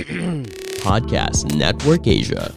Podcast Network Asia.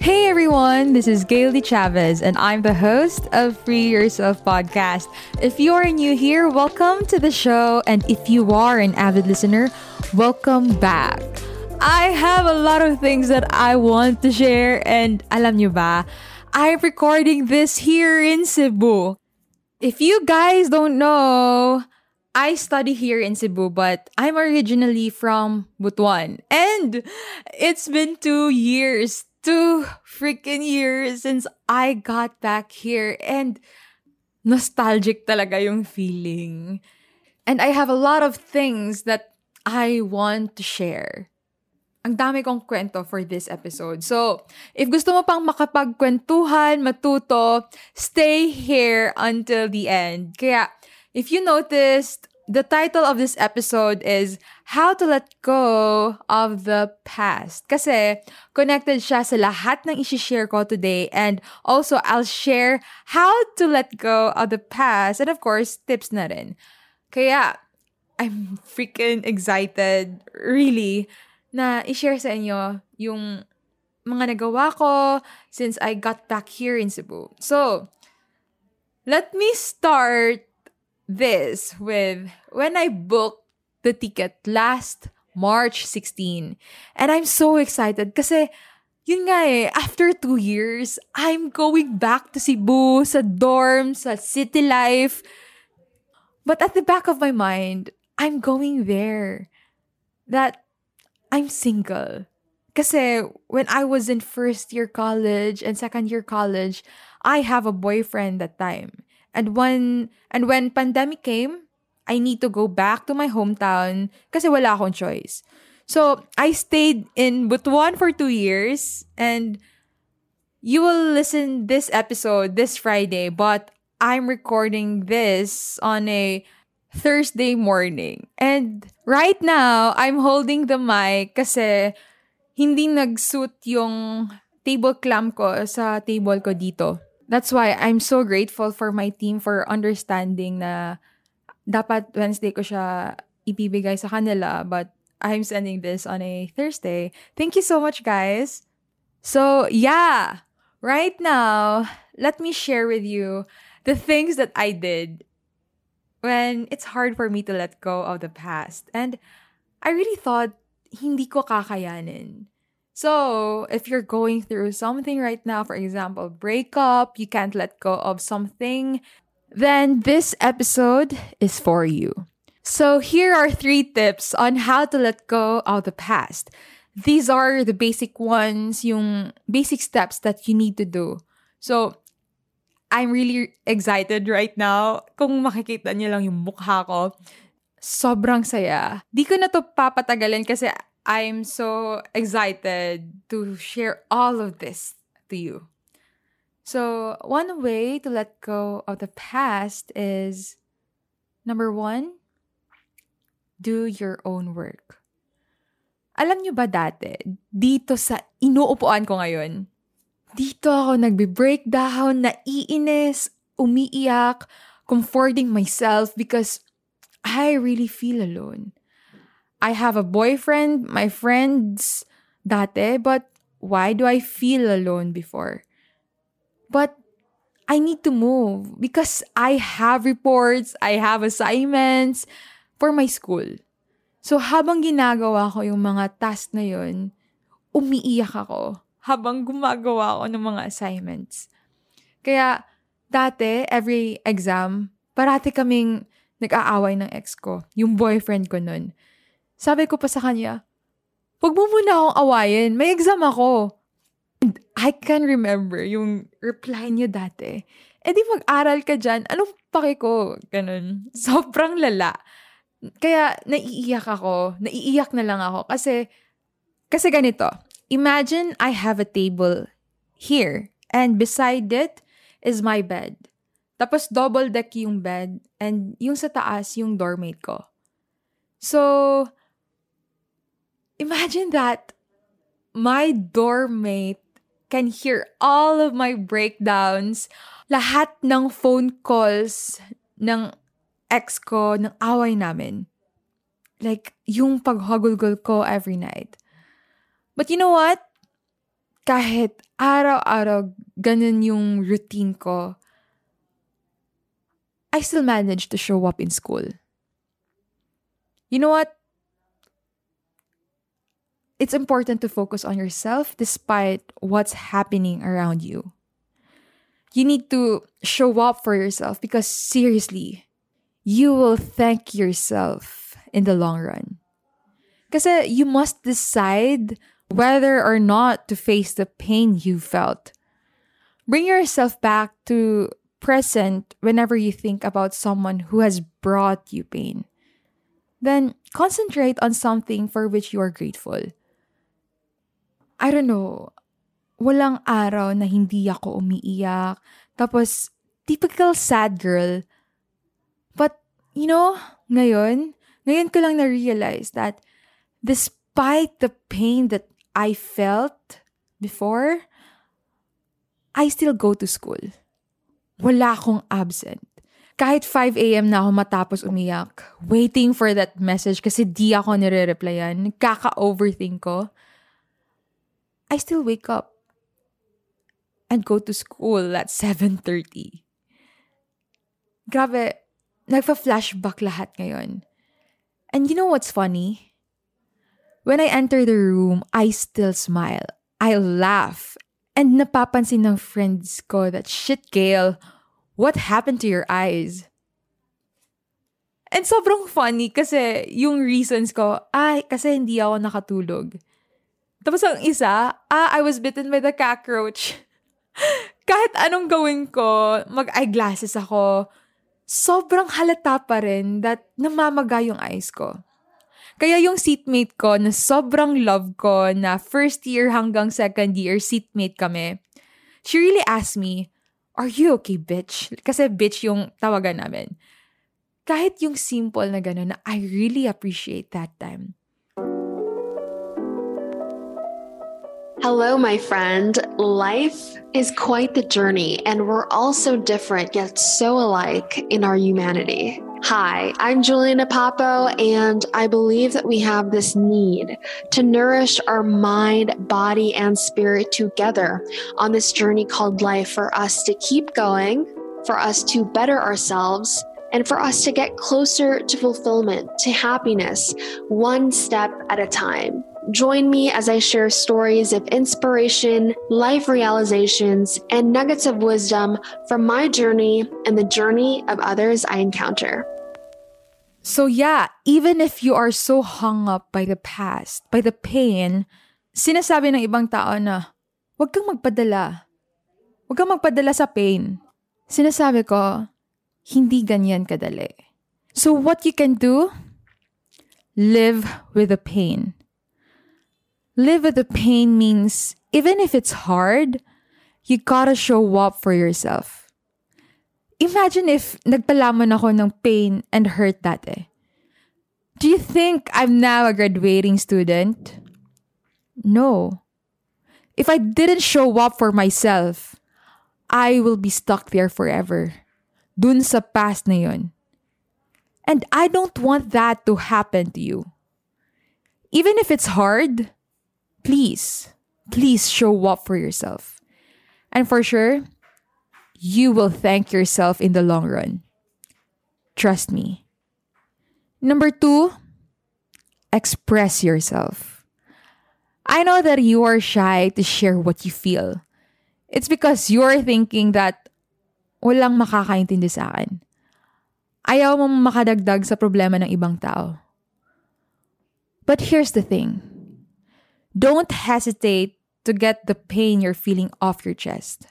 Hey everyone, this is Gayle De Chavez, and I'm the host of Free Yourself podcast. If you are new here, welcome to the show, and if you are an avid listener, welcome back. I have a lot of things that I want to share, and alam nyo ba, I'm recording this here in Cebu. If you guys don't know, I study here in Cebu, but I'm originally from Butuan. And it's been two years, two freaking years since I got back here. And nostalgic talaga yung feeling. And I have a lot of things that I want to share. Ang dami kong kwento for this episode. So, if gusto mo pang makapagkwentuhan, matuto, stay here until the end. Kaya, if you noticed, the title of this episode is How to Let Go of the Past. Kasi, connected siya sa lahat ng isi-share ko today. And also, I'll share how to let go of the past. And of course, tips na rin. Kaya, I'm freaking excited, really, na i-share sa inyo yung mga nagawa ko since I got back here in Cebu. So, let me start this with when I booked the ticket last March 16. And I'm so excited kasi yun nga eh, after two years, I'm going back to Cebu, sa dorm, sa city life. But at the back of my mind, I'm going there. That I'm single. Kasi when I was in first year college and second year college, I have a boyfriend that time. And when and when pandemic came, I need to go back to my hometown kasi wala akong choice. So, I stayed in Butuan for two years and you will listen this episode this Friday, but I'm recording this on a Thursday morning. And right now, I'm holding the mic kasi hindi nag-suit yung table clamp ko sa table ko dito. That's why I'm so grateful for my team for understanding na dapat Wednesday ko siya ibibigay sa kanila but I'm sending this on a Thursday. Thank you so much, guys. So, yeah, right now, let me share with you the things that I did when it's hard for me to let go of the past. And I really thought hindi ko kakayanin. So, if you're going through something right now, for example, breakup, you can't let go of something, then this episode is for you. So, here are three tips on how to let go of the past. These are the basic ones, yung basic steps that you need to do. So, I'm really excited right now. Kung makikita niyo lang yung mukha ko, sobrang saya. Di ko na to papatagalin kasi I'm so excited to share all of this to you. So, one way to let go of the past is number one, do your own work. Alam nyo ba dati, dito sa inuupuan ko ngayon, dito ako nagbe-breakdown, naiinis, umiiyak, comforting myself because I really feel alone. I have a boyfriend, my friends dati, but why do I feel alone before? But I need to move because I have reports, I have assignments for my school. So habang ginagawa ko yung mga task na yun, umiiyak ako habang gumagawa ako ng mga assignments. Kaya dati, every exam, parati kaming nag-aaway ng ex ko, yung boyfriend ko nun. Sabi ko pa sa kanya, Huwag mo muna akong awayin. May exam ako. And I can remember yung reply niyo dati. Eh di mag-aral ka dyan. Anong pake ko? Ganun. Sobrang lala. Kaya naiiyak ako. Naiiyak na lang ako. Kasi, kasi ganito. Imagine I have a table here. And beside it is my bed. Tapos double deck yung bed. And yung sa taas, yung doormate ko. So, imagine that my doormate can hear all of my breakdowns, lahat ng phone calls ng ex ko, ng away namin. Like, yung paghagulgol ko every night. But you know what? Kahit araw-araw ganun yung routine ko, I still managed to show up in school. You know what? it's important to focus on yourself despite what's happening around you. You need to show up for yourself because seriously, you will thank yourself in the long run. Because you must decide whether or not to face the pain you felt. Bring yourself back to present whenever you think about someone who has brought you pain. Then concentrate on something for which you are grateful. I don't know, walang araw na hindi ako umiiyak. Tapos, typical sad girl. But, you know, ngayon, ngayon ko lang na-realize that despite the pain that I felt before, I still go to school. Wala akong absent. Kahit 5 a.m. na ako matapos umiyak, waiting for that message kasi di ako nire-replyan, kaka-overthink ko. I still wake up and go to school at 7.30. Grabe, nagpa-flashback lahat ngayon. And you know what's funny? When I enter the room, I still smile. I laugh. And napapansin ng friends ko that, shit, Gail, what happened to your eyes? And sobrang funny kasi yung reasons ko, ay, kasi hindi ako nakatulog. Tapos ang isa, ah, I was bitten by the cockroach. Kahit anong gawin ko, mag-eyeglasses ako, sobrang halata pa rin that namamaga yung eyes ko. Kaya yung seatmate ko na sobrang love ko na first year hanggang second year seatmate kami, she really asked me, Are you okay, bitch? Kasi bitch yung tawagan namin. Kahit yung simple na gano'n na I really appreciate that time. Hello, my friend. Life is quite the journey, and we're all so different yet so alike in our humanity. Hi, I'm Juliana Papo, and I believe that we have this need to nourish our mind, body, and spirit together on this journey called life for us to keep going, for us to better ourselves, and for us to get closer to fulfillment, to happiness, one step at a time. Join me as I share stories of inspiration, life realizations, and nuggets of wisdom from my journey and the journey of others I encounter. So, yeah, even if you are so hung up by the past, by the pain, sinasabi ng ibang tao na, huwag kang magpadala. Huwag kang magpadala sa pain. Sinasabi ko, hindi ganyan kadali. So what you can do? Live with the pain. Live with the pain means even if it's hard, you gotta show up for yourself. Imagine if nagpalaman ako ng pain and hurt dati. Do you think I'm now a graduating student? No. If I didn't show up for myself, I will be stuck there forever. Dun sa past na yun. And I don't want that to happen to you. Even if it's hard, please, please show up for yourself. And for sure, you will thank yourself in the long run. Trust me. Number two, express yourself. I know that you are shy to share what you feel. It's because you're thinking that walang makakaintindi sa akin. Ayaw mong makadagdag sa problema ng ibang tao. But here's the thing. Don't hesitate to get the pain you're feeling off your chest.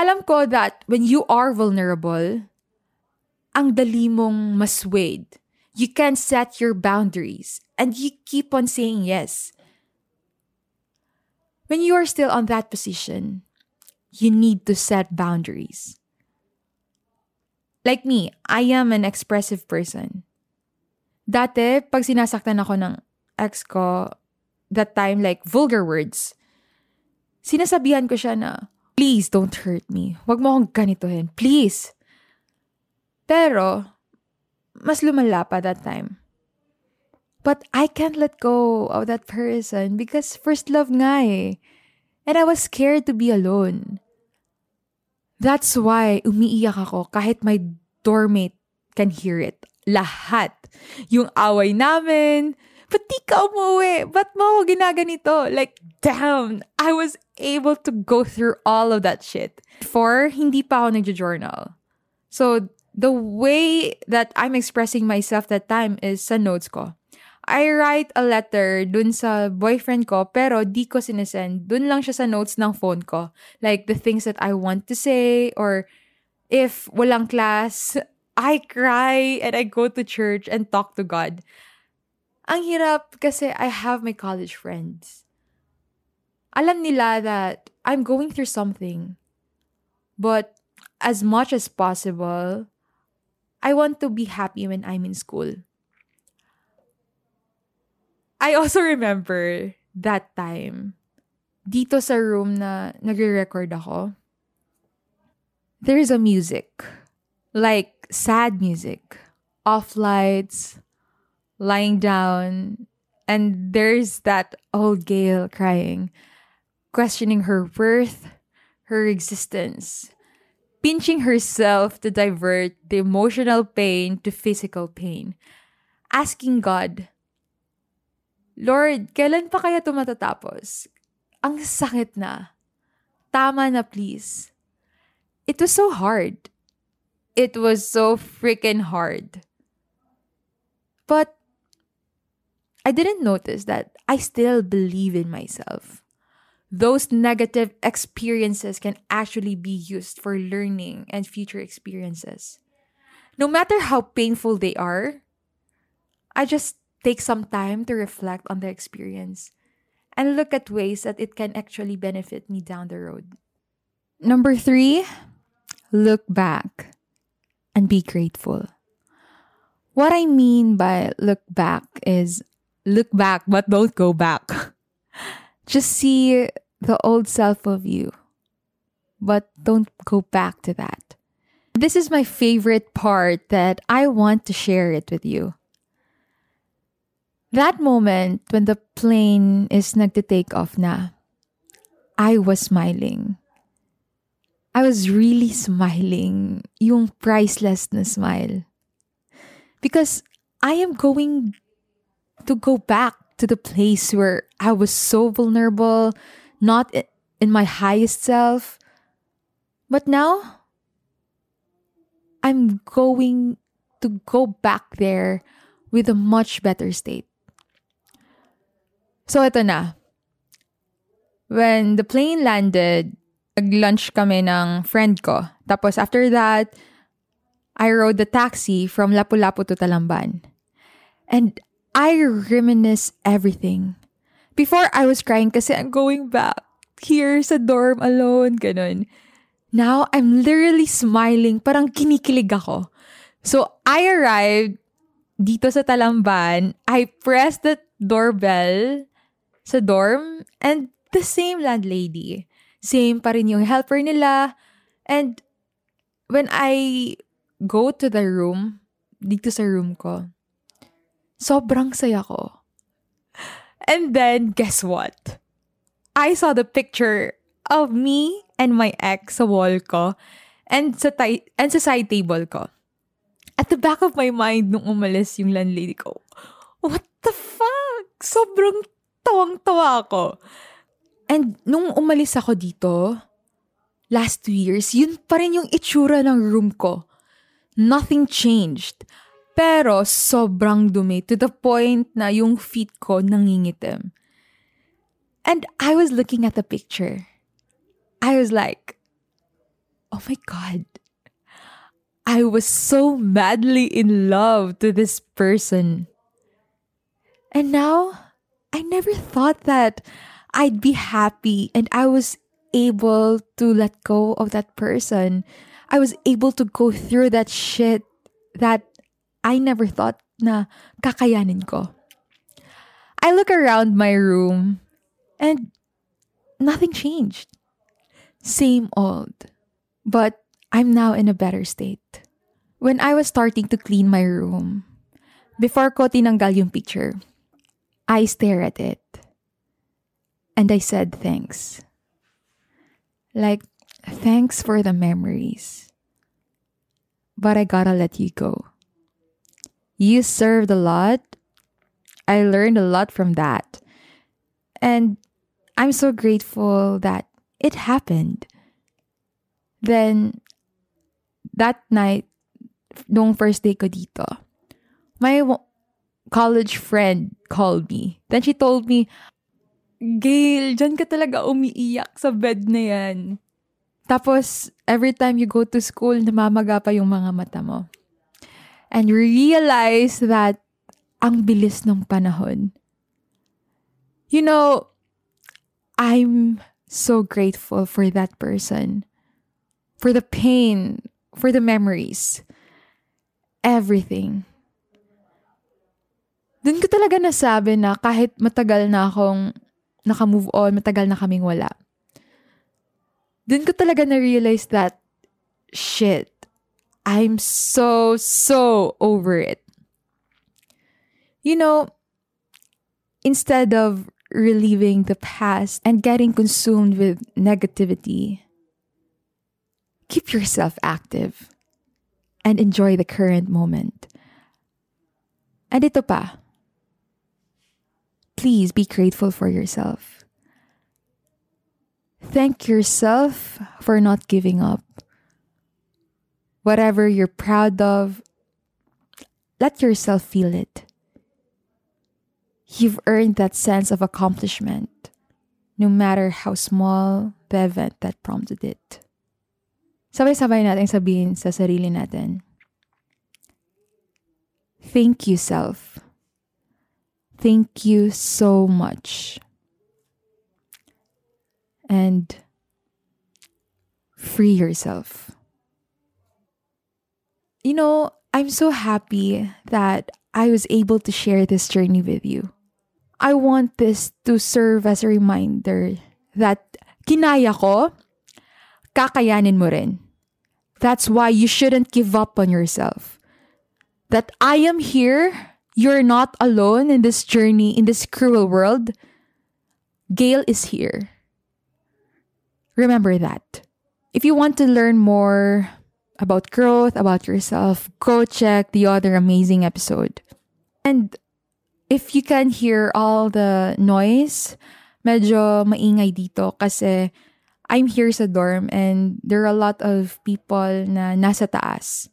Alam ko that when you are vulnerable, ang dali mong maswade. You can set your boundaries and you keep on saying yes. When you are still on that position, you need to set boundaries. Like me, I am an expressive person. Dati, pag sinasaktan ako ng ex ko, that time like vulgar words, sinasabihan ko siya na, please don't hurt me. Huwag mo akong ganituhin. Please. Pero, mas lumala pa that time. But I can't let go of that person because first love nga eh. And I was scared to be alone. That's why umiiyak ako kahit my doormate can hear it. Lahat. Yung away namin. Ba't di ka? Ba't mo ginaganito? Like, damn. I was able to go through all of that shit. For hindi pa ako nagjo-journal. So, the way that I'm expressing myself that time is sa notes ko. I write a letter dun sa boyfriend ko pero di ko sinesend. Dun lang siya sa notes ng phone ko. Like the things that I want to say or if walang class, I cry and I go to church and talk to God. Ang hirap kasi I have my college friends. Alam nila that I'm going through something. But as much as possible, I want to be happy when I'm in school. I also remember that time, dito sa room na nagre-record ako, there is a music. Like sad music. Off lights, lying down, and there's that old Gail crying, questioning her worth, her existence, pinching herself to divert the emotional pain to physical pain, asking God, Lord, kailan pa kaya ito matatapos? Ang sakit na. Tama na please. It was so hard. It was so freaking hard. But I didn't notice that I still believe in myself. Those negative experiences can actually be used for learning and future experiences. No matter how painful they are, I just take some time to reflect on the experience and look at ways that it can actually benefit me down the road. Number three, look back and be grateful. What I mean by look back is look back, but don't go back. Just see the old self of you, but don't go back to that. This is my favorite part that I want to share it with you. That moment when the plane is nagte-take off na, I was smiling. I was really smiling. Yung priceless na smile. Because I am going to go back to the place where I was so vulnerable, not in my highest self. But now, I'm going to go back there with a much better state. So ito na. When the plane landed, Nag-lunch kami ng friend ko. Tapos after that, I rode the taxi from Lapu-Lapu to Talamban. And I reminisce everything. Before, I was crying kasi I'm going back here sa dorm alone, ganun. Now, I'm literally smiling. Parang kinikilig ako. So, I arrived dito sa Talamban. I pressed the doorbell sa dorm and the same landlady same pa rin yung helper nila. And when I go to the room, dito sa room ko, sobrang saya ko. And then, guess what? I saw the picture of me and my ex sa wall ko and sa, ti- and sa side table ko. At the back of my mind nung umalis yung landlady ko, what the fuck? Sobrang tawang-tawa ako. And nung umalis ako dito, last two years, yun pa rin yung itsura ng room ko. Nothing changed. Pero sobrang dumi to the point na yung feet ko nangingitim. And I was looking at the picture. I was like, oh my God. I was so madly in love to this person. And now, I never thought that I'd be happy and I was able to let go of that person. I was able to go through that shit that I never thought na kakayanin ko. I look around my room and nothing changed. Same old. But I'm now in a better state. When I was starting to clean my room, before ko tinanggal yung picture, I stare at it. And I said thanks. Like, thanks for the memories. But I gotta let you go. You served a lot. I learned a lot from that. And I'm so grateful that it happened. Then, that night, nung first day ko dito, my college friend called me. Then she told me, Gail, dyan ka talaga umiiyak sa bed na yan. Tapos, every time you go to school, namamaga pa yung mga mata mo. And realize that ang bilis ng panahon. You know, I'm so grateful for that person. For the pain, for the memories. Everything. Doon ko talaga nasabi na kahit matagal na akong naka-move on, matagal na kaming wala. Dun ko talaga na-realize that, shit, I'm so, so over it. You know, instead of reliving the past and getting consumed with negativity, keep yourself active and enjoy the current moment. And ito pa, please be grateful for yourself. Thank yourself for not giving up. Whatever you're proud of, let yourself feel it. You've earned that sense of accomplishment, no matter how small the event that prompted it. Sabay-sabay natin sabihin sa sarili natin. Thank you, self. Thank you so much. And free yourself. You know, I'm so happy that I was able to share this journey with you. I want this to serve as a reminder that kinaya ko, kakayanin mo rin. That's why you shouldn't give up on yourself. That I am here you're not alone in this journey, in this cruel world. Gail is here. Remember that. If you want to learn more about growth, about yourself, go check the other amazing episode. And if you can hear all the noise, medyo maingay dito kasi I'm here sa dorm and there are a lot of people na nasa taas.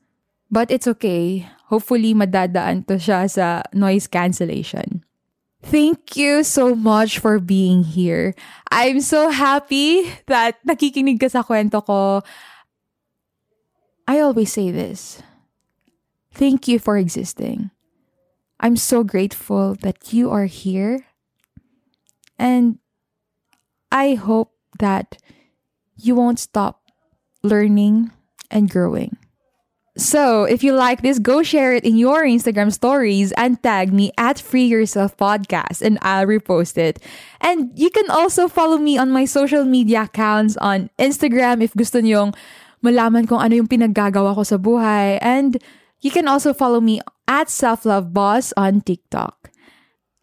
But it's okay. Hopefully, madadaan to siya sa noise cancellation. Thank you so much for being here. I'm so happy that nakikinig ka sa kwento ko. I always say this. Thank you for existing. I'm so grateful that you are here. And I hope that you won't stop learning and growing. So, if you like this, go share it in your Instagram stories and tag me at Free Yourself Podcast and I'll repost it. And you can also follow me on my social media accounts on Instagram if gusto niyong malaman kung ano yung pinaggagawa ko sa buhay. And you can also follow me at Self on TikTok.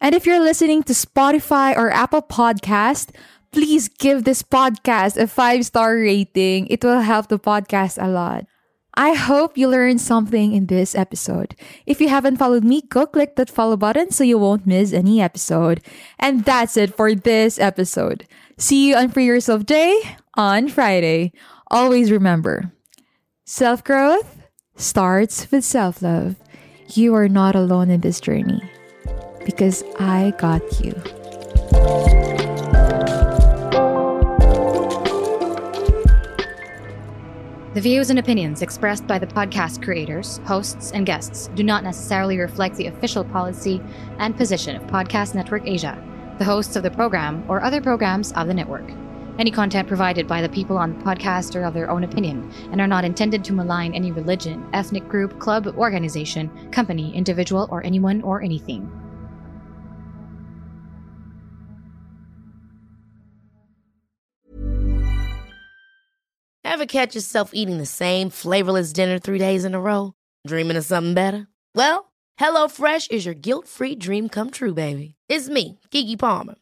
And if you're listening to Spotify or Apple Podcast, please give this podcast a five star rating. It will help the podcast a lot. I hope you learned something in this episode. If you haven't followed me, go click that follow button so you won't miss any episode. And that's it for this episode. See you on Free Yourself Day on Friday. Always remember self growth starts with self love. You are not alone in this journey because I got you. The views and opinions expressed by the podcast creators, hosts, and guests do not necessarily reflect the official policy and position of Podcast Network Asia, the hosts of the program, or other programs of the network. Any content provided by the people on the podcast are of their own opinion and are not intended to malign any religion, ethnic group, club, organization, company, individual, or anyone or anything. Ever catch yourself eating the same flavorless dinner three days in a row? Dreaming of something better? Well, HelloFresh is your guilt free dream come true, baby. It's me, Keke Palmer.